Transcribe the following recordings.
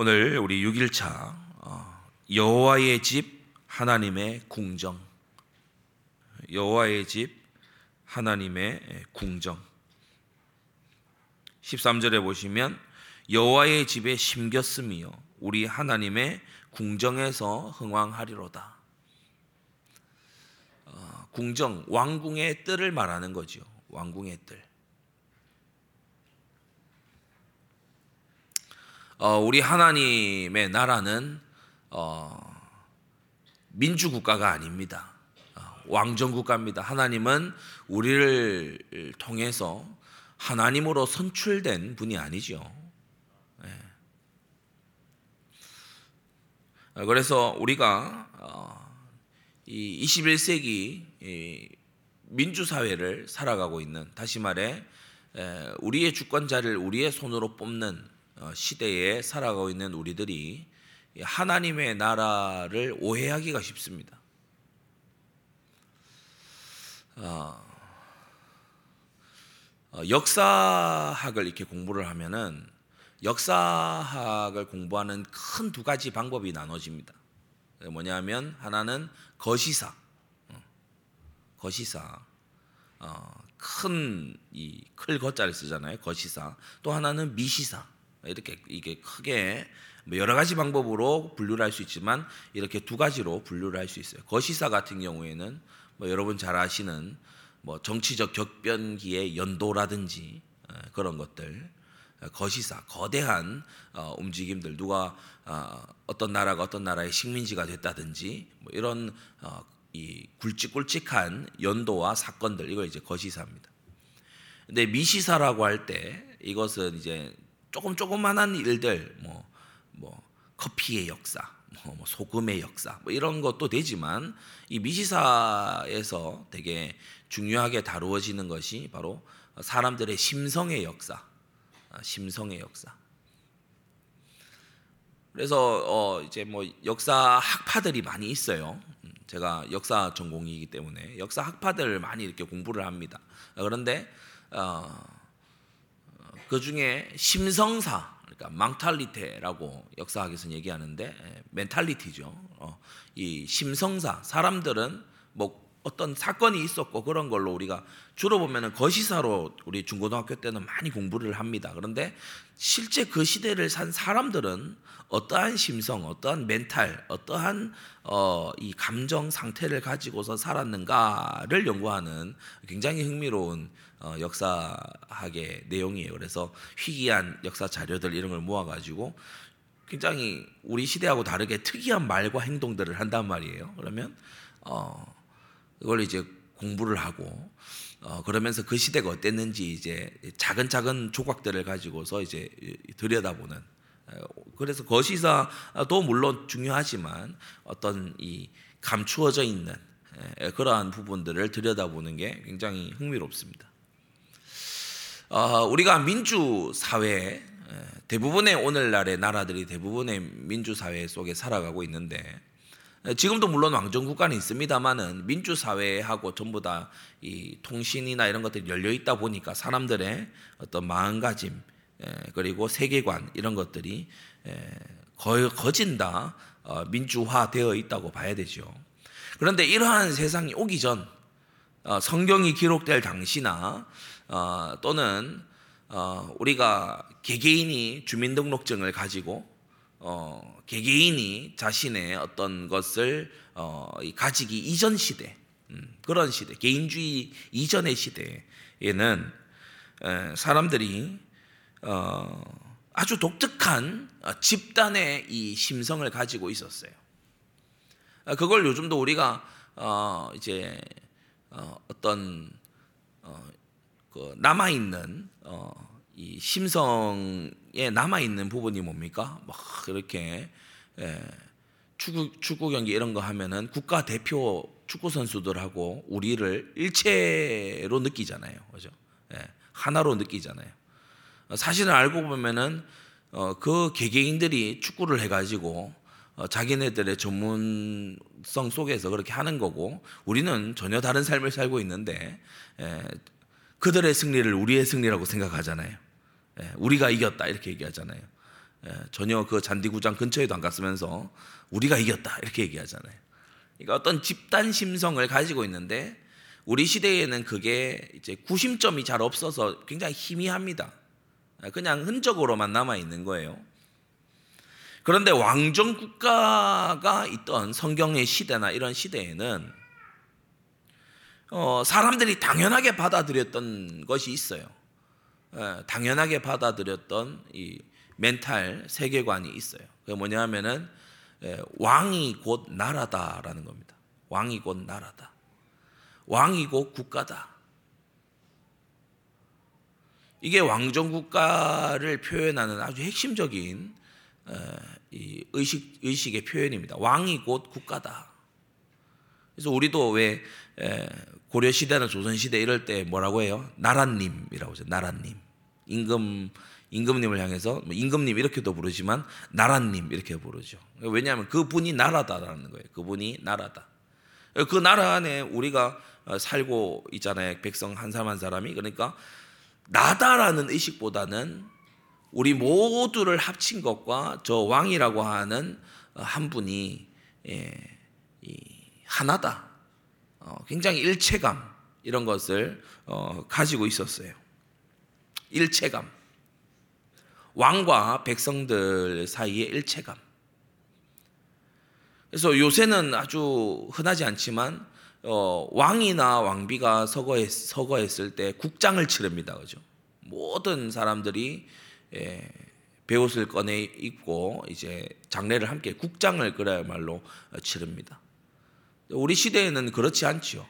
오늘 우리 6일차 어, 여호와의 집 하나님의 궁정 여호와의 집 하나님의 궁정 13절에 보시면 여호와의 집에 심겼으며 우리 하나님의 궁정에서 흥왕하리로다. 어, 궁정 왕궁의 뜰을 말하는 거죠. 왕궁의 뜰. 어, 우리 하나님의 나라는 어, 민주 국가가 아닙니다. 어, 왕정 국가입니다. 하나님은 우리를 통해서 하나님으로 선출된 분이 아니죠. 네. 그래서 우리가 어, 이 21세기 민주 사회를 살아가고 있는 다시 말해 우리의 주권자를 우리의 손으로 뽑는 어, 시대에 살아가고 있는 우리들이 하나님의 나라를 오해하기가 쉽습니다. 어, 어, 역사학을 이렇게 공부를 하면은 역사학을 공부하는 큰 두 가지 방법이 나눠집니다. 뭐냐면 하나는 거시사, 거시사, 큰 이클 거자를 쓰잖아요. 거시사. 또 하나는 미시사. 이렇게 이게 크게 뭐 여러 가지 방법으로 분류를 할 수 있지만 이렇게 두 가지로 분류를 할 수 있어요. 거시사 같은 경우에는 뭐 여러분 잘 아시는 뭐 정치적 격변기의 연도라든지 그런 것들 거시사 거대한 어, 움직임들 누가 어, 어떤 나라가 어떤 나라의 식민지가 됐다든지 뭐 이런 어, 이 굵직굵직한 연도와 사건들 이걸 이제 거시사입니다. 근데 미시사라고 할 때 이것은 이제 조금 조그만한 일들 뭐 뭐 커피의 역사, 뭐, 뭐 소금의 역사 뭐 이런 것도 되지만 이 미시사에서 되게 중요하게 다루어지는 것이 바로 사람들의 심성의 역사, 아, 심성의 역사. 그래서 어 이제 뭐 역사 학파들이 많이 있어요. 음, 제가 역사 전공이기 때문에 역사 학파들 많이 이렇게 공부를 합니다. 그런데 어 그 중에 심성사 그러니까 망탈리테라고 역사학에서는 얘기하는데 예, 멘탈리티죠. 어, 이 심성사 사람들은 뭐 어떤 사건이 있었고 그런 걸로 우리가 주로 보면은 거시사로 우리 중고등학교 때는 많이 공부를 합니다. 그런데 실제 그 시대를 산 사람들은 어떠한 심성, 어떠한 멘탈, 어떠한 어, 이 감정 상태를 가지고서 살았는가를 연구하는 굉장히 흥미로운 어, 역사학의 내용이에요. 그래서 희귀한 역사 자료들 이런 걸 모아가지고 굉장히 우리 시대하고 다르게 특이한 말과 행동들을 한단 말이에요. 그러면 어, 이걸 이제 공부를 하고 어, 그러면서 그 시대가 어땠는지 이제 작은 작은 조각들을 가지고서 이제 들여다보는 그래서 거시사도 물론 중요하지만 어떤 이 감추어져 있는 그러한 부분들을 들여다보는 게 굉장히 흥미롭습니다. 어, 우리가 민주 사회 대부분의 오늘날의 나라들이 대부분의 민주 사회 속에 살아가고 있는데 지금도 물론 왕정 국가는 있습니다만은 민주 사회하고 전부 다 이 통신이나 이런 것들이 열려 있다 보니까 사람들의 어떤 마음가짐 그리고 세계관 이런 것들이 거의 거진 다 어, 민주화되어 있다고 봐야 되죠. 그런데 이러한 세상이 오기 전 어, 성경이 기록될 당시나 어, 또는 어, 우리가 개개인이 주민등록증을 가지고 어, 개개인이 자신의 어떤 것을 어, 가지기 이전 시대 음, 그런 시대 개인주의 이전의 시대에는 에, 사람들이 어, 아주 독특한 어, 집단의 이 심성을 가지고 있었어요. 어, 그걸 요즘도 우리가 어, 이제 어, 어떤 그 남아 있는 어, 이 심성에 남아 있는 부분이 뭡니까? 막 이렇게 예, 축구 축구 경기 이런 거 하면은 국가 대표 축구 선수들하고 우리를 일체로 느끼잖아요, 그죠? 예, 하나로 느끼잖아요. 사실은 알고 보면은 어, 그 개개인들이 축구를 해가지고 어, 자기네들의 전문성 속에서 그렇게 하는 거고 우리는 전혀 다른 삶을 살고 있는데 예, 그들의 승리를 우리의 승리라고 생각하잖아요. 예, 우리가 이겼다 이렇게 얘기하잖아요. 예, 전혀 그 잔디구장 근처에도 안 갔으면서 우리가 이겼다 이렇게 얘기하잖아요. 그러니까 어떤 집단 심성을 가지고 있는데 우리 시대에는 그게 이제 구심점이 잘 없어서 굉장히 희미합니다. 예, 그냥 흔적으로만 남아 있는 거예요. 그런데 왕정 국가가 있던 성경의 시대나 이런 시대에는 어, 사람들이 당연하게 받아들였던 것이 있어요. 예, 당연하게 받아들였던 이 멘탈 세계관이 있어요. 그게 뭐냐면은 예, 왕이 곧 나라다라는 겁니다. 왕이 곧 나라다. 왕이 곧 국가다. 이게 왕정 국가를 표현하는 아주 핵심적인 이 의식 의식의 표현입니다. 왕이 곧 국가다. 그래서 우리도 왜 고려 시대나 조선 시대 이럴 때 뭐라고 해요? 나라님이라고 하죠. 나라님. 임금 임금님을 향해서 뭐 임금님 이렇게도 부르지만 나라님 이렇게 부르죠. 왜냐하면 그분이 나라다라는 거예요. 그분이 나라다. 그 나라 안에 우리가 살고 있잖아요. 백성 한 사람 한 사람이 그러니까 나다라는 의식보다는 우리 모두를 합친 것과 저 왕이라고 하는 한 분이 예, 하나다. 어, 굉장히 일체감 이런 것을 어, 가지고 있었어요. 일체감. 왕과 백성들 사이의 일체감. 그래서 요새는 아주 흔하지 않지만 어, 왕이나 왕비가 서거했, 서거했을 때 국장을 치릅니다. 그죠? 모든 사람들이 예, 배옷을 꺼내 입고 이제 장례를 함께 국장을 그야말로 치릅니다. 우리 시대에는 그렇지 않지요.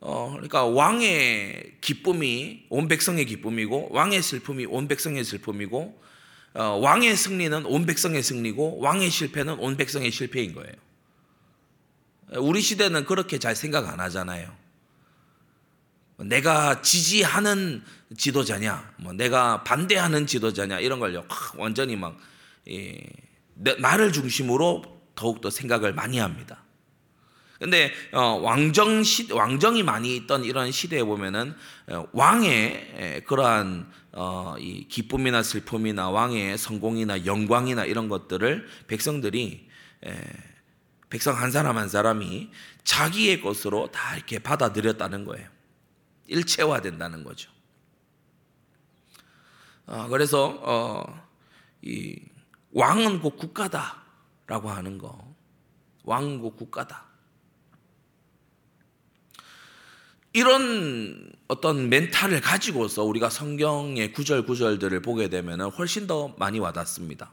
어, 그러니까 왕의 기쁨이 온 백성의 기쁨이고 왕의 슬픔이 온 백성의 슬픔이고 어, 왕의 승리는 온 백성의 승리고 왕의 실패는 온 백성의 실패인 거예요. 우리 시대는 그렇게 잘 생각 안 하잖아요. 내가 지지하는 지도자냐, 뭐 내가 반대하는 지도자냐 이런 걸요 완전히 막 예, 나를 중심으로 더욱 더 생각을 많이 합니다. 근데 어, 왕정 시 왕정이 많이 있던 이런 시대에 보면은 어, 왕의 그러한 어, 이 기쁨이나 슬픔이나 왕의 성공이나 영광이나 이런 것들을 백성들이 백성 한 사람 한 사람이 자기의 것으로 다 이렇게 받아들였다는 거예요. 일체화된다는 거죠. 그래서 이 왕은 곧 국가다라고 하는 거, 왕은 곧 국가다. 이런 어떤 멘탈을 가지고서 우리가 성경의 구절 구절들을 보게 되면 훨씬 더 많이 와닿습니다.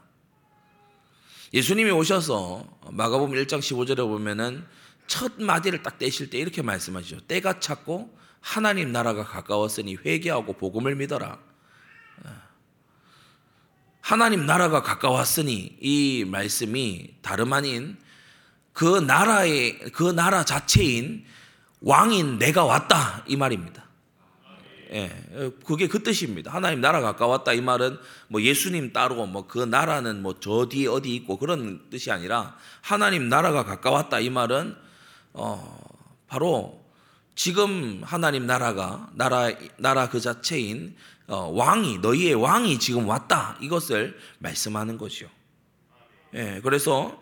예수님이 오셔서 마가복음 1장 15절에 보면은 첫 마디를 딱 떼실 때 이렇게 말씀하시죠. 때가 찼고 하나님 나라가 가까웠으니 회개하고 복음을 믿어라. 하나님 나라가 가까웠으니 이 말씀이 다름 아닌 그 나라의 그 나라 자체인 왕인 내가 왔다 이 말입니다. 예, 그게 그 뜻입니다. 하나님 나라 가까웠다 이 말은 뭐 예수님 따르고 뭐 그 나라는 뭐 저 뒤에 어디 있고 그런 뜻이 아니라 하나님 나라가 가까웠다 이 말은 어 바로 지금 하나님 나라가 나라 나라 그 자체인 어, 왕이 너희의 왕이 지금 왔다 이것을 말씀하는 것이요. 예, 그래서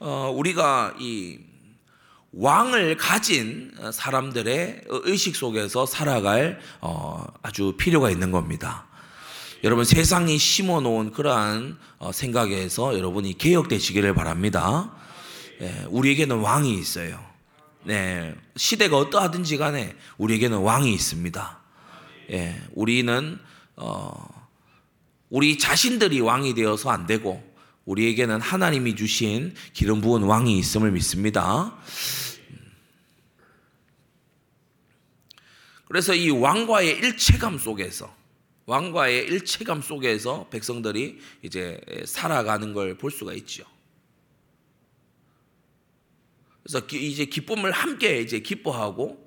어, 우리가 이 왕을 가진 사람들의 의식 속에서 살아갈 어, 아주 필요가 있는 겁니다. 여러분 세상이 심어놓은 그러한 어, 생각에서 여러분이 개혁되시기를 바랍니다. 예, 우리에게는 왕이 있어요. 네, 시대가 어떠하든지 간에 우리에게는 왕이 있습니다. 예, 우리는 어, 우리 자신들이 왕이 되어서 안 되고 우리에게는 하나님이 주신 기름 부은 왕이 있음을 믿습니다. 그래서 이 왕과의 일체감 속에서 왕과의 일체감 속에서 백성들이 이제 살아가는 걸 볼 수가 있죠. 그래서 이제 기쁨을 함께 이제 기뻐하고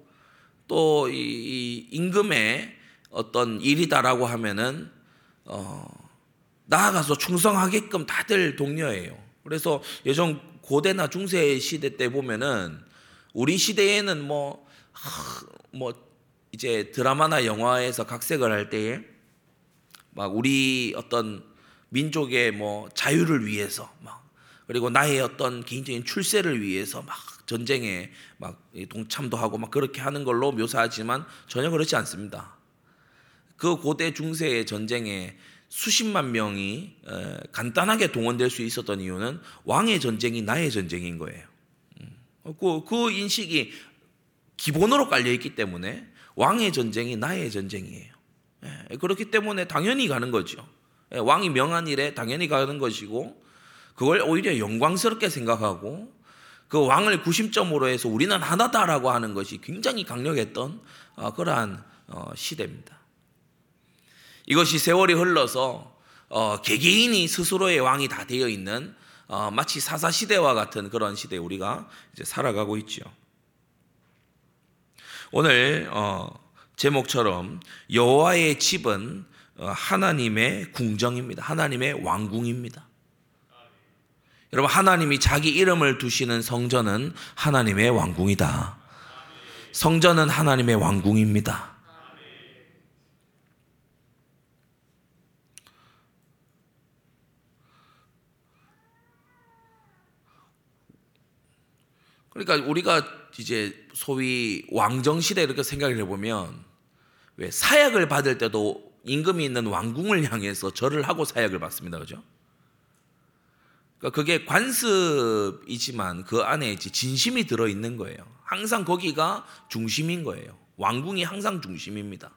또 이 임금의 어떤 일이다라고 하면은 어 나아가서 충성하게끔 다들 독려해요. 그래서 예전 고대나 중세 시대 때 보면은 우리 시대에는 뭐뭐 뭐 이제 드라마나 영화에서 각색을 할 때에 막 우리 어떤 민족의 뭐 자유를 위해서 막 그리고 나의 어떤 개인적인 출세를 위해서 막 전쟁에 막 동참도 하고 막 그렇게 하는 걸로 묘사하지만 전혀 그렇지 않습니다. 그 고대 중세의 전쟁에 수십만 명이 간단하게 동원될 수 있었던 이유는 왕의 전쟁이 나의 전쟁인 거예요. 음. 그, 그 인식이 기본으로 깔려 있기 때문에 왕의 전쟁이 나의 전쟁이에요. 예, 그렇기 때문에 당연히 가는 거죠. 예, 왕이 명한 일에 당연히 가는 것이고 그걸 오히려 영광스럽게 생각하고 그 왕을 구심점으로 해서 우리는 하나다라고 하는 것이 굉장히 강력했던 어, 그러한 어, 시대입니다. 이것이 세월이 흘러서 어, 개개인이 스스로의 왕이 다 되어 있는 마치 사사 시대와 같은 그런 시대에 우리가 이제 살아가고 있죠. 오늘 제목처럼 여호와의 집은 하나님의 궁정입니다. 하나님의 왕궁입니다. 여러분 하나님이 자기 이름을 두시는 성전은 하나님의 왕궁이다. 성전은 하나님의 왕궁입니다. 그러니까 우리가 이제 소위 왕정 시대 이렇게 생각을 해보면 왜 사약을 받을 때도 임금이 있는 왕궁을 향해서 절을 하고 사약을 받습니다, 그죠? 그러니까 그게 관습이지만 그 안에 진심이 들어 있는 거예요. 항상 거기가 중심인 거예요. 왕궁이 항상 중심입니다.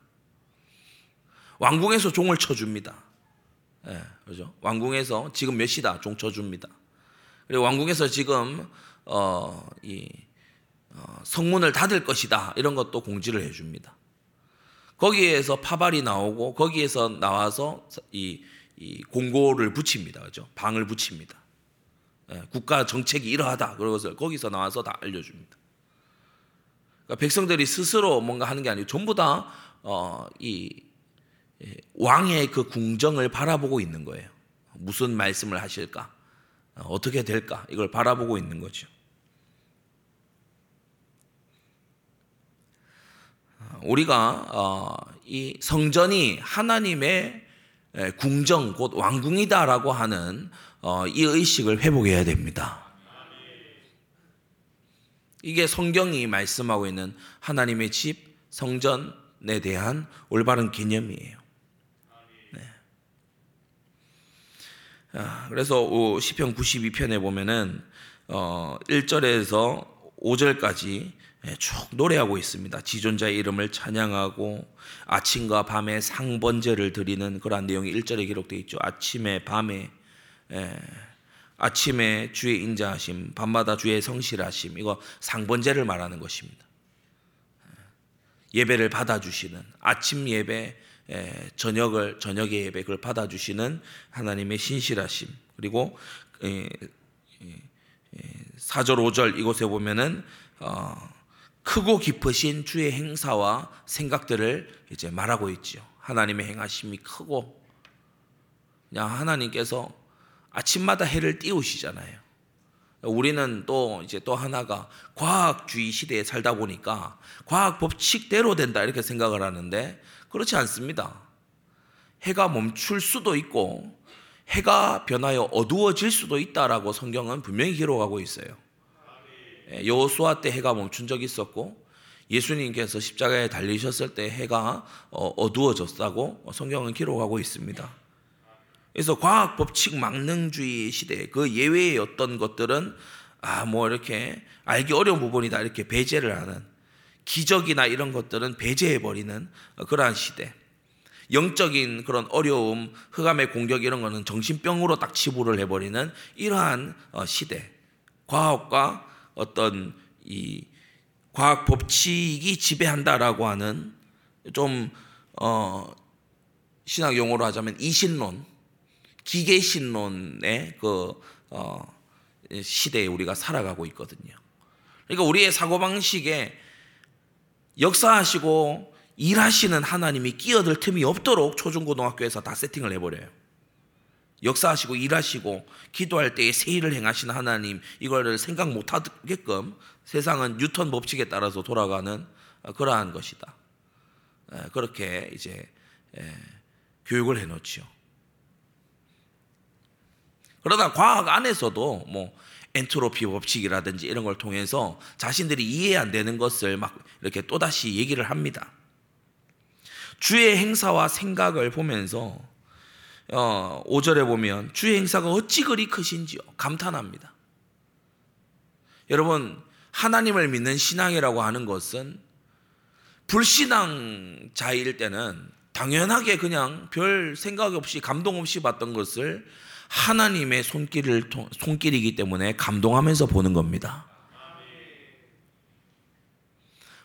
왕궁에서 종을 쳐줍니다. 예, 네, 그죠? 왕궁에서 지금 몇 시다 종 쳐줍니다. 그리고 왕궁에서 지금 어, 이 어, 성문을 닫을 것이다 이런 것도 공지를 해줍니다. 거기에서 파발이 나오고 거기에서 나와서 이, 이 공고를 붙입니다, 그죠? 방을 붙입니다. 예, 국가 정책이 이러하다. 그것을 거기서 나와서 다 알려줍니다. 그러니까 백성들이 스스로 뭔가 하는 게 아니고 전부 다이 어, 예, 왕의 그 궁정을 바라보고 있는 거예요. 무슨 말씀을 하실까? 어떻게 될까? 이걸 바라보고 있는 거죠. 우리가 어, 이 성전이 하나님의 궁정 곧 왕궁이다라고 하는 어, 이 의식을 회복해야 됩니다. 이게 성경이 말씀하고 있는 하나님의 집, 성전에 대한 올바른 개념이에요. 네. 아, 그래서 시편 92편에 보면은 1절에서 어, 5절까지 쭉 노래하고 있습니다. 지존자의 이름을 찬양하고 아침과 밤에 상번제를 드리는 그러한 내용이 1절에 기록되어 있죠. 아침에 밤에 예, 아침에 주의 인자하심, 밤마다 주의 성실하심, 이거 상번제를 말하는 것입니다. 예, 예배를 받아주시는 아침 예배, 예, 저녁을 저녁의 예배 그걸 받아주시는 하나님의 신실하심 그리고 4절 5절 이곳에 보면은 어, 크고 깊으신 주의 행사와 생각들을 이제 말하고 있지요. 하나님의 행하심이 크고 그냥 하나님께서 아침마다 해를 띄우시잖아요. 우리는 또 이제 또 하나가 과학주의 시대에 살다 보니까 과학 법칙대로 된다 이렇게 생각을 하는데 그렇지 않습니다. 해가 멈출 수도 있고 해가 변하여 어두워질 수도 있다라고 성경은 분명히 기록하고 있어요. 예, 여호수아 때 해가 멈춘 적이 있었고 예수님께서 십자가에 달리셨을 때 해가 어, 어두워졌다고 성경은 기록하고 있습니다. 그래서 과학 법칙 망능주의 시대 그 예외의 어떤 것들은 아 뭐 이렇게 알기 어려운 부분이다 이렇게 배제를 하는 기적이나 이런 것들은 배제해 버리는 그러한 시대. 영적인 그런 어려움, 흑암의 공격 이런 거는 정신병으로 딱 치부를 해버리는 이러한 어, 시대. 과학과 어떤 이 과학 법칙이 지배한다라고 하는 좀 어, 신학 용어로 하자면 이신론 기계신론의 그 어, 시대에 우리가 살아가고 있거든요. 그러니까 우리의 사고방식에 역사하시고 일하시는 하나님이 끼어들 틈이 없도록 초중고등학교에서 다 세팅을 해버려요. 역사하시고 일하시고 기도할 때에 세일을 행하시는 하나님 이거를 생각 못하게끔 세상은 뉴턴 법칙에 따라서 돌아가는 그러한 것이다. 그렇게 이제 교육을 해놓지요. 그러나 과학 안에서도 뭐 엔트로피 법칙이라든지 이런 걸 통해서 자신들이 이해 안 되는 것을 막 이렇게 또다시 얘기를 합니다. 주의 행사와 생각을 보면서 어, 5절에 보면 주의 행사가 어찌 그리 크신지요 감탄합니다. 여러분 하나님을 믿는 신앙이라고 하는 것은 불신앙자일 때는 당연하게 그냥 별 생각 없이 감동 없이 봤던 것을 하나님의 손길을 손길이기 때문에 감동하면서 보는 겁니다.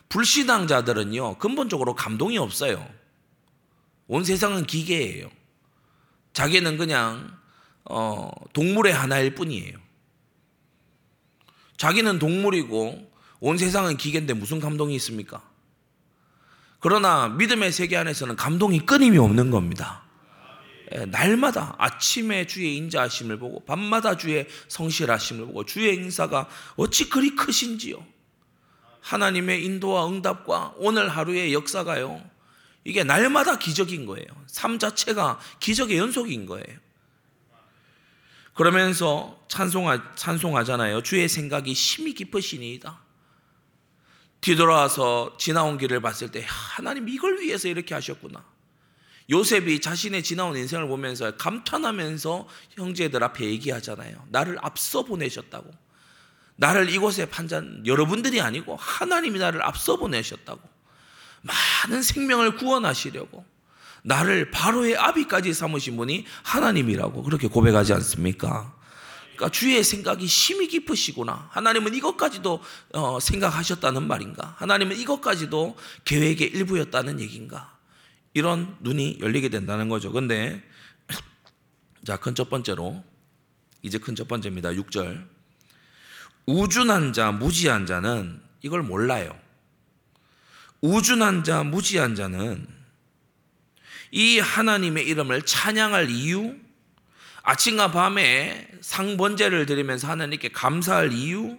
불신앙자들은요 근본적으로 감동이 없어요. 온 세상은 기계예요. 자기는 그냥 어, 동물의 하나일 뿐이에요. 자기는 동물이고 온 세상은 기계인데 무슨 감동이 있습니까? 그러나 믿음의 세계 안에서는 감동이 끊임이 없는 겁니다. 예, 날마다 아침에 주의 인자하심을 보고 밤마다 주의 성실하심을 보고 주의 인사가 어찌 그리 크신지요. 하나님의 인도와 응답과 오늘 하루의 역사가요. 이게 날마다 기적인 거예요. 삶 자체가 기적의 연속인 거예요. 그러면서 찬송하, 찬송하잖아요. 주의 생각이 심히 깊으시니이다. 뒤돌아와서 지나온 길을 봤을 때 하나님 이걸 위해서 이렇게 하셨구나. 요셉이 자신의 지나온 인생을 보면서 감탄하면서 형제들 앞에 얘기하잖아요. 나를 앞서 보내셨다고. 나를 이곳에 판잔 여러분들이 아니고 하나님이 나를 앞서 보내셨다고. 많은 생명을 구원하시려고. 나를 바로의 아비까지 삼으신 분이 하나님이라고 그렇게 고백하지 않습니까? 그러니까 주의 생각이 심히 깊으시구나. 하나님은 이것까지도 어, 생각하셨다는 말인가? 하나님은 이것까지도 계획의 일부였다는 얘기인가? 이런 눈이 열리게 된다는 거죠. 근데 자, 큰 첫 번째로 이제 큰 첫 번째입니다. 6절. 우준한 자, 무지한 자는 이걸 몰라요. 우준한 자, 무지한 자는 이 하나님의 이름을 찬양할 이유, 아침과 밤에 상번제를 드리면서 하나님께 감사할 이유,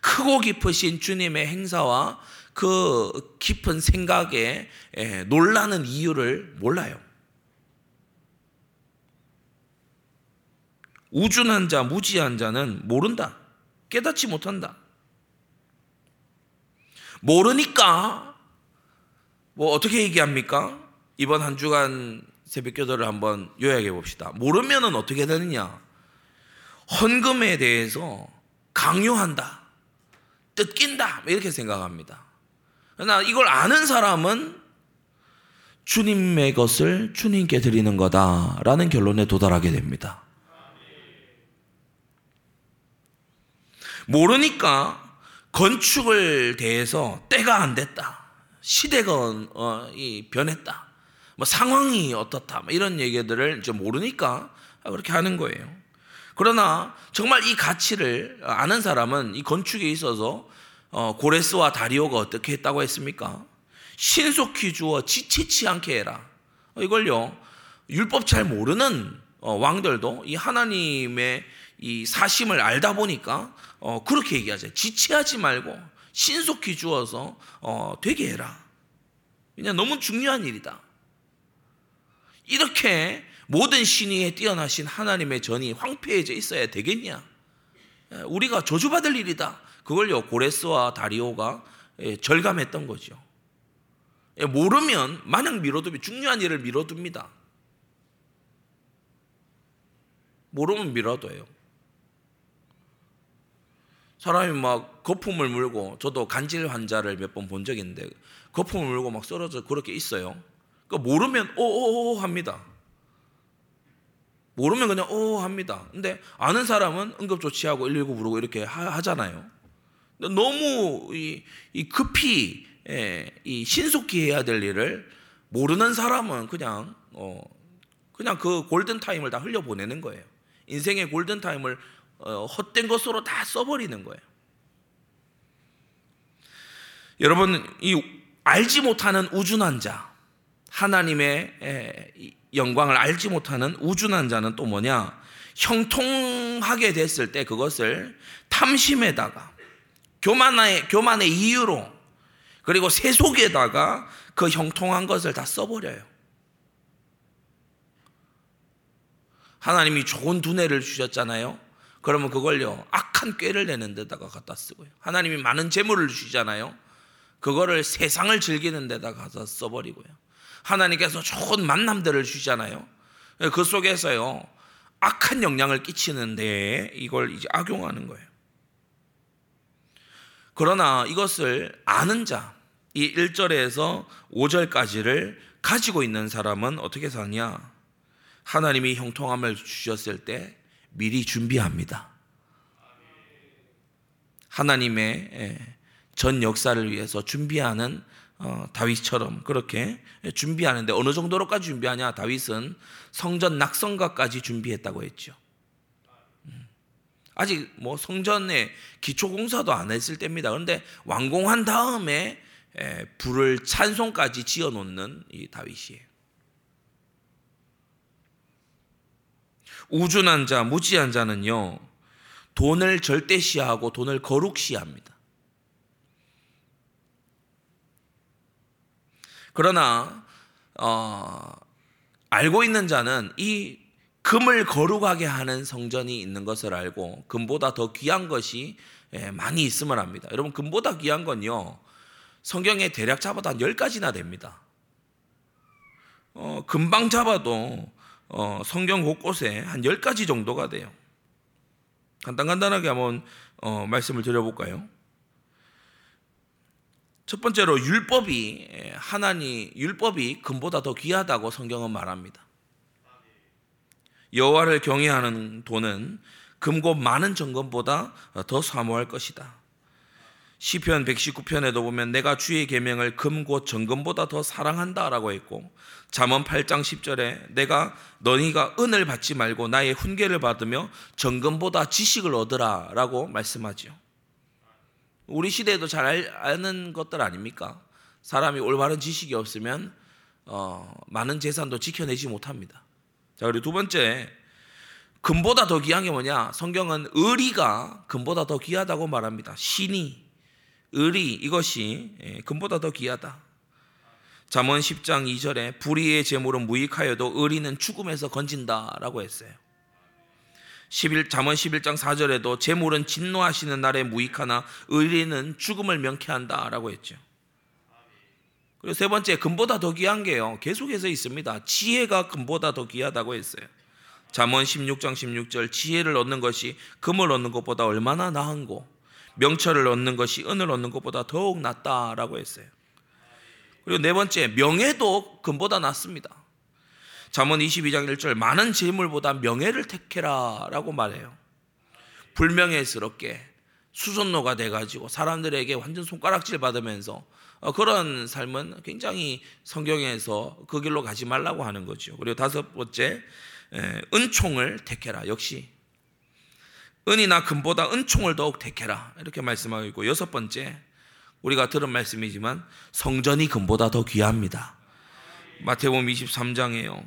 크고 깊으신 주님의 행사와 그 깊은 생각에 놀라는 이유를 몰라요. 우준한 자, 무지한 자는 모른다. 깨닫지 못한다. 모르니까 뭐 어떻게 얘기합니까? 이번 한 주간 새벽 기도를 한번 요약해 봅시다. 모르면은 어떻게 되느냐? 헌금에 대해서 강요한다. 뜯긴다. 이렇게 생각합니다. 그러나 이걸 아는 사람은 주님의 것을 주님께 드리는 거다라는 결론에 도달하게 됩니다. 모르니까 건축을 대해서 때가 안 됐다. 시대가 어, 변했다. 뭐 상황이 어떻다. 뭐 이런 얘기들을 이제 모르니까 그렇게 하는 거예요. 그러나 정말 이 가치를 아는 사람은 이 건축에 있어서 어, 고레스와 다리오가 어떻게 했다고 했습니까? 신속히 주어 지치치 않게 해라. 어, 이걸요 율법 잘 모르는 어, 왕들도 이 하나님의 이 사심을 알다 보니까 어, 그렇게 얘기하죠. 지체하지 말고 신속히 주어서 어, 되게 해라. 그냥 너무 중요한 일이다. 이렇게 모든 신의에 뛰어나신 하나님의 전이 황폐해져 있어야 되겠냐? 우리가 저주받을 일이다. 그걸요 고레스와 다리오가 예, 절감했던 거죠. 예, 모르면 마냥 미뤄두면 중요한 일을 미뤄둡니다. 모르면 미뤄둬요. 사람이 막 거품을 물고 저도 간질 환자를 몇 번 본 적이 있는데 거품을 물고 막 쓰러져 그렇게 있어요. 그 모르면 오오오 합니다. 모르면 그냥 오 합니다. 근데 아는 사람은 응급조치하고 119 부르고 이렇게 하, 잖아요 너무 급히 예, 이 신속히 해야 될 일을 모르는 사람은 그냥 어, 그냥 그 골든 타임을 다 흘려 보내는 거예요. 인생의 골든 타임을 어, 헛된 것으로 다 써버리는 거예요. 여러분 이 알지 못하는 우준한 자, 하나님의 에, 영광을 알지 못하는 우준한 자는 또 뭐냐? 형통하게 됐을 때 그것을 탐심에다가 교만의, 교만의 이유로 그리고 세속에다가 그 형통한 것을 다 써버려요. 하나님이 좋은 두뇌를 주셨잖아요. 그러면 그걸요 악한 꾀를 내는 데다가 갖다 쓰고요. 하나님이 많은 재물을 주시잖아요. 그거를 세상을 즐기는 데다 가서 써버리고요. 하나님께서 좋은 만남들을 주잖아요. 그 속에서요 악한 영향을 끼치는 데 이걸 이제 악용하는 거예요. 그러나 이것을 아는 자, 이 1절에서 5절까지를 가지고 있는 사람은 어떻게 사냐? 하나님이 형통함을 주셨을 때 미리 준비합니다. 하나님의 예, 전 역사를 위해서 준비하는 어, 다윗처럼 그렇게 준비하는데 어느 정도로까지 준비하냐? 다윗은 성전 낙성가까지 준비했다고 했죠. 음. 아직 뭐 성전에 기초 공사도 안 했을 때입니다. 그런데 완공한 다음에 불을 찬송까지 지어 놓는 이 다윗이에요. 우준한 자, 무지한 자는요, 돈을 절대시하고 돈을 거룩시합니다. 그러나, 어, 알고 있는 자는 이 금을 거룩하게 하는 성전이 있는 것을 알고, 금보다 더 귀한 것이 많이 있음을 합니다. 여러분, 금보다 귀한 건요, 성경에 대략 잡아도 한 10가지나 됩니다. 어, 금방 잡아도 어, 성경 곳곳에 한 10가지 정도가 돼요. 간단간단하게 한번 어, 말씀을 드려볼까요? 첫 번째로 율법이 예, 하나님 율법이 금보다 더 귀하다고 성경은 말합니다. 여호와를 경외하는 돈은 금고 많은 정금보다 더 사모할 것이다. 시편 119편에도 보면 내가 주의 계명을 금고 정금보다 더 사랑한다라고 했고 잠언 8장 10절에 내가 너희가 은을 받지 말고 나의 훈계를 받으며 정금보다 지식을 얻으라라고 말씀하죠. 우리 시대에도 잘 아는 것들 아닙니까? 사람이 올바른 지식이 없으면 어, 많은 재산도 지켜내지 못합니다. 자 그리고 두 번째 금보다 더 귀한 게 뭐냐? 성경은 의리가 금보다 더 귀하다고 말합니다. 신이 의리 이것이 예, 금보다 더 귀하다. 잠언 10장 2절에 불의의 제물은 무익하여도 의리는 죽음에서 건진다라고 했어요. 11 잠언 11장 4절에도 제물은 진노하시는 날에 무익하나 의리는 죽음을 명쾌한다라고 했죠. 그리고 세 번째 금보다 더 귀한 게요. 계속해서 있습니다. 지혜가 금보다 더 귀하다고 했어요. 잠언 16장 16절 지혜를 얻는 것이 금을 얻는 것보다 얼마나 나은고 명철을 얻는 것이 은을 얻는 것보다 더욱 낫다라고 했어요. 그리고 네 번째, 명예도 금보다 낫습니다. 잠언 22장 1절 많은 재물보다 명예를 택해라라고 말해요. 불명예스럽게 수선노가 돼 가지고 사람들에게 완전 손가락질 받으면서 어, 그런 삶은 굉장히 성경에서 그 길로 가지 말라고 하는 거죠. 그리고 다섯 번째, 은총을 택해라. 역시 은이나 금보다 은총을 더욱 택해라. 이렇게 말씀하고 있고 여섯 번째 우리가 들은 말씀이지만 성전이 금보다 더 귀합니다. 마태복음 23장에요.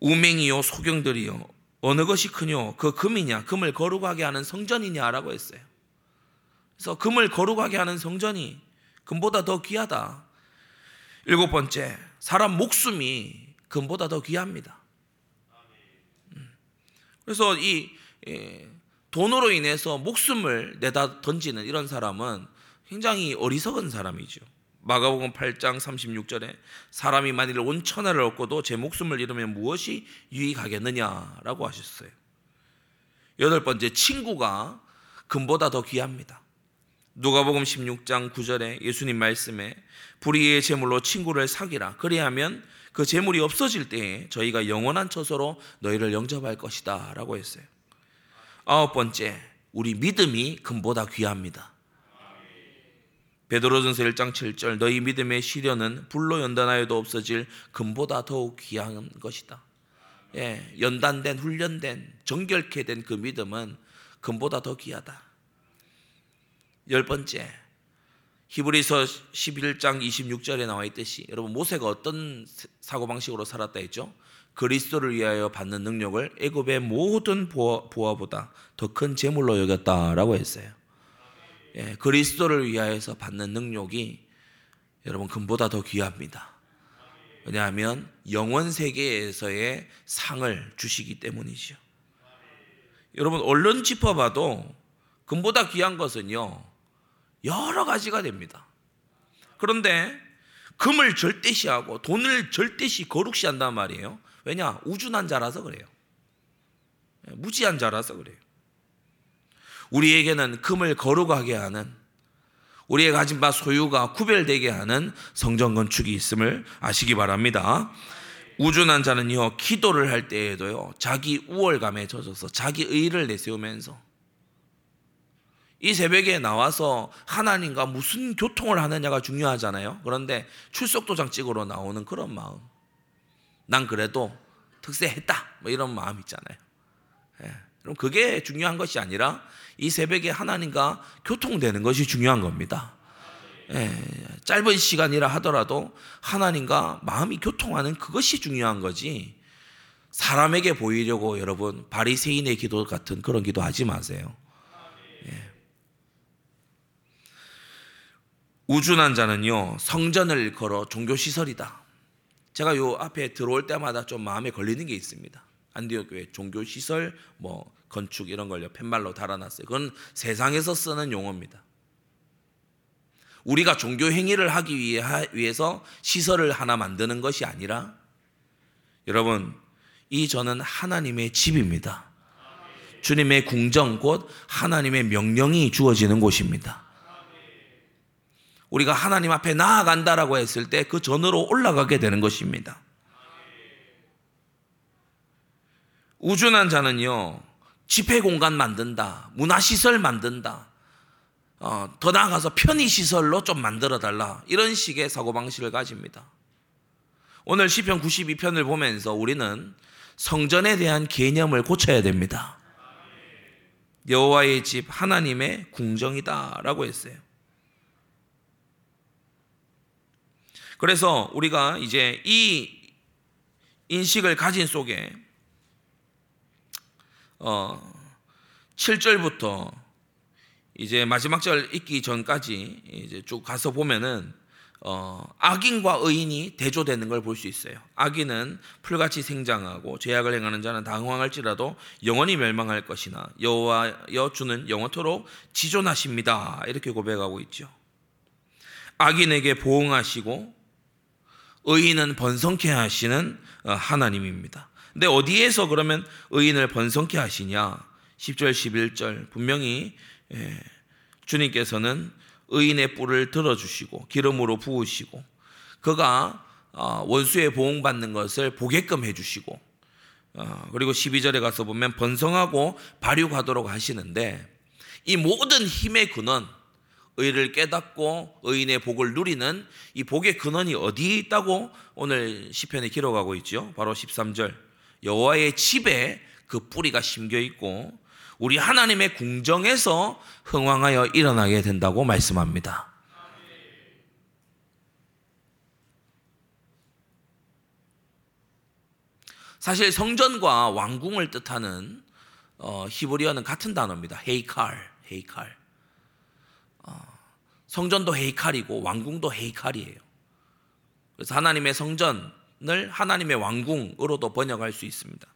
우맹이요 소경들이요 어느 것이 크뇨? 그 금이냐? 금을 거룩하게 하는 성전이냐라고 했어요. 그래서 금을 거룩하게 하는 성전이 금보다 더 귀하다. 일곱 번째, 사람 목숨이 금보다 더 귀합니다. 음. 그래서 이 돈으로 인해서 목숨을 내다 던지는 이런 사람은 굉장히 어리석은 사람이죠. 마가복음 8장 36절에 사람이 만일 온 천하를 얻고도 제 목숨을 잃으면 무엇이 유익하겠느냐라고 하셨어요. 여덟 번째 친구가 금보다 더 귀합니다. 누가복음 16장 9절에 예수님 말씀에 불의의 제물로 친구를 사기라 그리하면 그 제물이 없어질 때에 저희가 영원한 처소로 너희를 영접할 것이다 라고 했어요. 아홉 번째, 우리 믿음이 금보다 귀합니다. 베드로전서 1장 7절 너희 믿음의 시련은 불로 연단하여도 없어질 금보다 더욱 귀한 것이다. 예, 연단된 훈련된 정결케 된 그 믿음은 금보다 더 귀하다. 열 번째 히브리서 11장 26절에 나와 있듯이 여러분 모세가 어떤 사고 방식으로 살았다 했죠? 그리스도를 위하여 받는 능력을 애굽의 모든 보화보다 더 큰 재물로 여겼다라고 했어요. 예, 그리스도를 위하여서 받는 능력이 여러분 금보다 더 귀합니다. 왜냐하면 영원 세계에서의 상을 주시기 때문이죠. 여러분 얼른 짚어봐도 금보다 귀한 것은요 여러 가지가 됩니다. 그런데 금을 절대시하고 돈을 절대시 거룩시한단 말이에요. 왜냐 우준한 자라서 그래요. 무지한 자라서 그래요. 우리에게는 금을 거룩하게 하는 우리의 가진 바 소유가 구별되게 하는 성전 건축이 있음을 아시기 바랍니다. 우준한 자는요, 기도를 할 때에도요, 자기 우월감에 젖어서 자기 의를 내세우면서 이 새벽에 나와서 하나님과 무슨 교통을 하느냐가 중요하잖아요. 그런데 출석도장 찍으러 나오는 그런 마음. 난 그래도 특세했다. 뭐 이런 마음 있잖아요. 예. 그럼 그게 중요한 것이 아니라 이 새벽에 하나님과 교통되는 것이 중요한 겁니다. 예, 짧은 시간이라 하더라도 하나님과 마음이 교통하는 그것이 중요한 거지. 사람에게 보이려고 여러분 바리새인의 기도 같은 그런 기도 하지 마세요. 예. 우준한 자는요 성전을 걸어 종교 시설이다. 제가 요 앞에 들어올 때마다 좀 마음에 걸리는 게 있습니다. 안디옥 교회 종교 시설 뭐 건축 이런 걸요 팻말로 달아놨어요. 그건 세상에서 쓰는 용어입니다. 우리가 종교 행위를 하기 위해서 시설을 하나 만드는 것이 아니라 여러분 이 저는 하나님의 집입니다. 주님의 궁정 곧 하나님의 명령이 주어지는 곳입니다. 우리가 하나님 앞에 나아간다라고 했을 때 그 전으로 올라가게 되는 것입니다. 우준한 자는요, 집회 공간 만든다, 문화시설 만든다, 어, 더 나아가서 편의시설로 좀 만들어 달라. 이런 식의 사고방식을 가집니다. 오늘 시편 92편을 보면서 우리는 성전에 대한 개념을 고쳐야 됩니다. 여호와의 집 하나님의 궁정이다라고 했어요. 그래서 우리가 이제 이 인식을 가진 속에 어 7절부터 이제 마지막 절 읽기 전까지 이제 쭉 가서 보면은 어, 악인과 의인이 대조되는 걸 볼 수 있어요. 악인은 풀같이 생장하고 죄악을 행하는 자는 당황할지라도 영원히 멸망할 것이나 여호와여 주는 영원토록 지존하십니다. 이렇게 고백하고 있죠. 악인에게 보응하시고 의인은 번성케 하시는 어, 하나님입니다. 근데 어디에서 그러면 의인을 번성케 하시냐? 10절, 11절 분명히 예, 주님께서는 의인의 뿔을 들어주시고 기름으로 부으시고 그가 어, 원수의 보응받는 것을 보게끔 해주시고 어, 그리고 12절에 가서 보면 번성하고 발육하도록 하시는데 이 모든 힘의 근원 의를 깨닫고 의인의 복을 누리는 이 복의 근원이 어디 있다고 오늘 시편에 기록하고 있죠. 바로 13절 여호와의 집에 그 뿌리가 심겨 있고 우리 하나님의 궁정에서 흥왕하여 일어나게 된다고 말씀합니다. 사실 성전과 왕궁을 뜻하는 어, 히브리어는 같은 단어입니다. 헤이칼, 헤이칼. 어, 성전도 헤이칼이고 왕궁도 헤이칼이에요. 그래서 하나님의 성전을 하나님의 왕궁으로도 번역할 수 있습니다.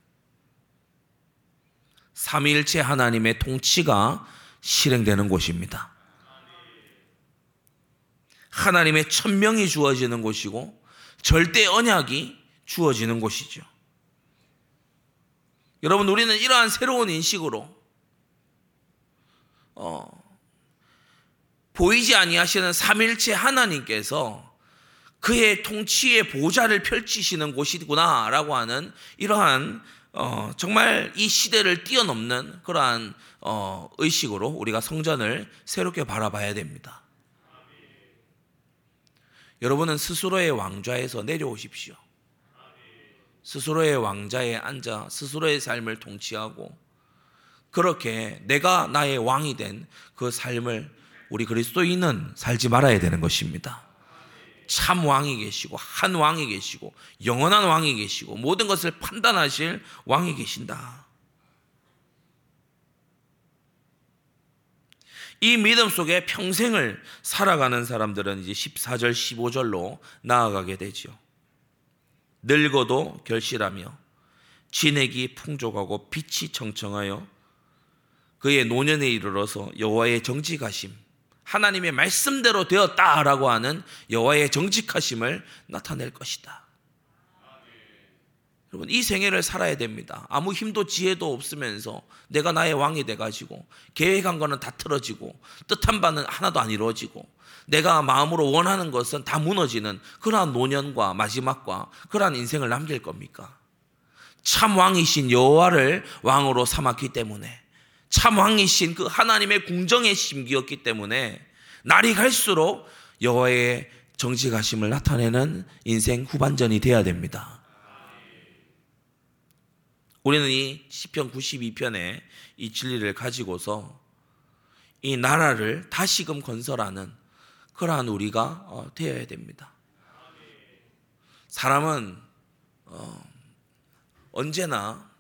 삼위일체 하나님의 통치가 실행되는 곳입니다. 하나님의 천명이 주어지는 곳이고 절대 언약이 주어지는 곳이죠. 여러분 우리는 이러한 새로운 인식으로 어, 보이지 아니하시는 삼일체 하나님께서 그의 통치의 보좌를 펼치시는 곳이구나라고 하는 이러한 어, 정말 이 시대를 뛰어넘는 그러한 어, 의식으로 우리가 성전을 새롭게 바라봐야 됩니다. 여러분은 스스로의 왕좌에서 내려오십시오. 스스로의 왕자에 앉아 스스로의 삶을 통치하고 그렇게 내가 나의 왕이 된 그 삶을 우리 그리스도인은 살지 말아야 되는 것입니다. 참 왕이 계시고 한 왕이 계시고 영원한 왕이 계시고 모든 것을 판단하실 왕이 계신다. 이 믿음 속에 평생을 살아가는 사람들은 이제 14절, 15절로 나아가게 되죠. 늙어도 결실하며 진액이 풍족하고 빛이 청청하여 그의 노년에 이르러서 여호와의 정직하심 하나님의 말씀대로 되었다라고 하는 여호와의 정직하심을 나타낼 것이다. 여러분 이 생애를 살아야 됩니다. 아무 힘도 지혜도 없으면서 내가 나의 왕이 돼 가지고 계획한 거는 다 틀어지고 뜻한 바는 하나도 안 이루어지고 내가 마음으로 원하는 것은 다 무너지는 그러한 노년과 마지막과 그러한 인생을 남길 겁니까? 참 왕이신 여호와를 왕으로 삼았기 때문에 참 왕이신 그 하나님의 궁정의 심기였기 때문에 날이 갈수록 여호와의 정직하심을 나타내는 인생 후반전이 돼야 됩니다. 우리는 이 시편 92편의 이 진리를 가지고서 이 나라를 다시금 건설하는 그러한 우리가 어, 되어야 됩니다. 사람은 어, 언제나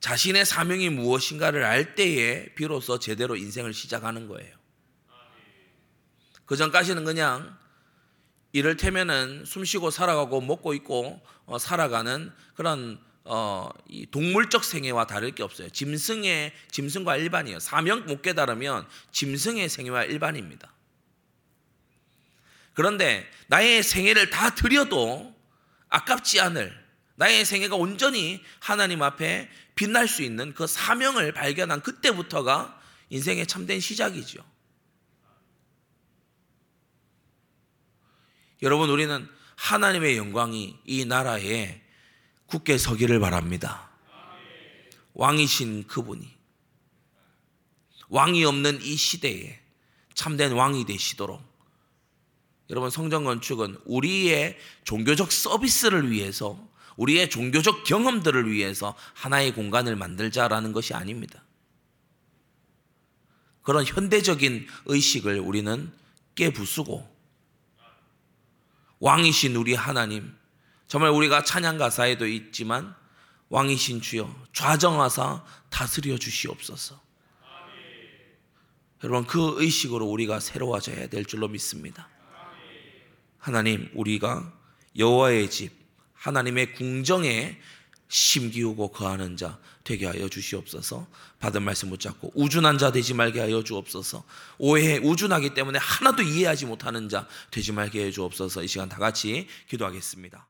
자신의 사명이 무엇인가를 알 때에 비로소 제대로 인생을 시작하는 거예요. 그 전까지는 그냥 이를테면은 숨쉬고 살아가고 먹고 있고 어, 살아가는 그런 어, 이 동물적 생애와 다를 게 없어요. 짐승의 짐승과 일반이에요. 사명 못 깨달으면 짐승의 생애와 일반입니다. 그런데 나의 생애를 다 드려도 아깝지 않을 나의 생애가 온전히 하나님 앞에 빛날 수 있는 그 사명을 발견한 그때부터가 인생의 참된 시작이죠. 여러분 우리는 하나님의 영광이 이 나라에 굳게 서기를 바랍니다. 왕이신 그분이 왕이 없는 이 시대에 참된 왕이 되시도록 여러분 성전 건축은 우리의 종교적 서비스를 위해서 우리의 종교적 경험들을 위해서 하나의 공간을 만들자라는 것이 아닙니다. 그런 현대적인 의식을 우리는 깨부수고 왕이신 우리 하나님 정말 우리가 찬양 가사에도 있지만 왕이신 주여 좌정하사 다스려 주시옵소서. 여러분 그 의식으로 우리가 새로워져야 될 줄로 믿습니다. 하나님 우리가 여호와의 집 하나님의 궁정에 심기우고 거하는 자 되게 하여 주시옵소서. 받은 말씀 붙잡고 우준한 자 되지 말게 하여 주옵소서. 오해 우준하기 때문에 하나도 이해하지 못하는 자 되지 말게 해 주옵소서. 이 시간 다 같이 기도하겠습니다.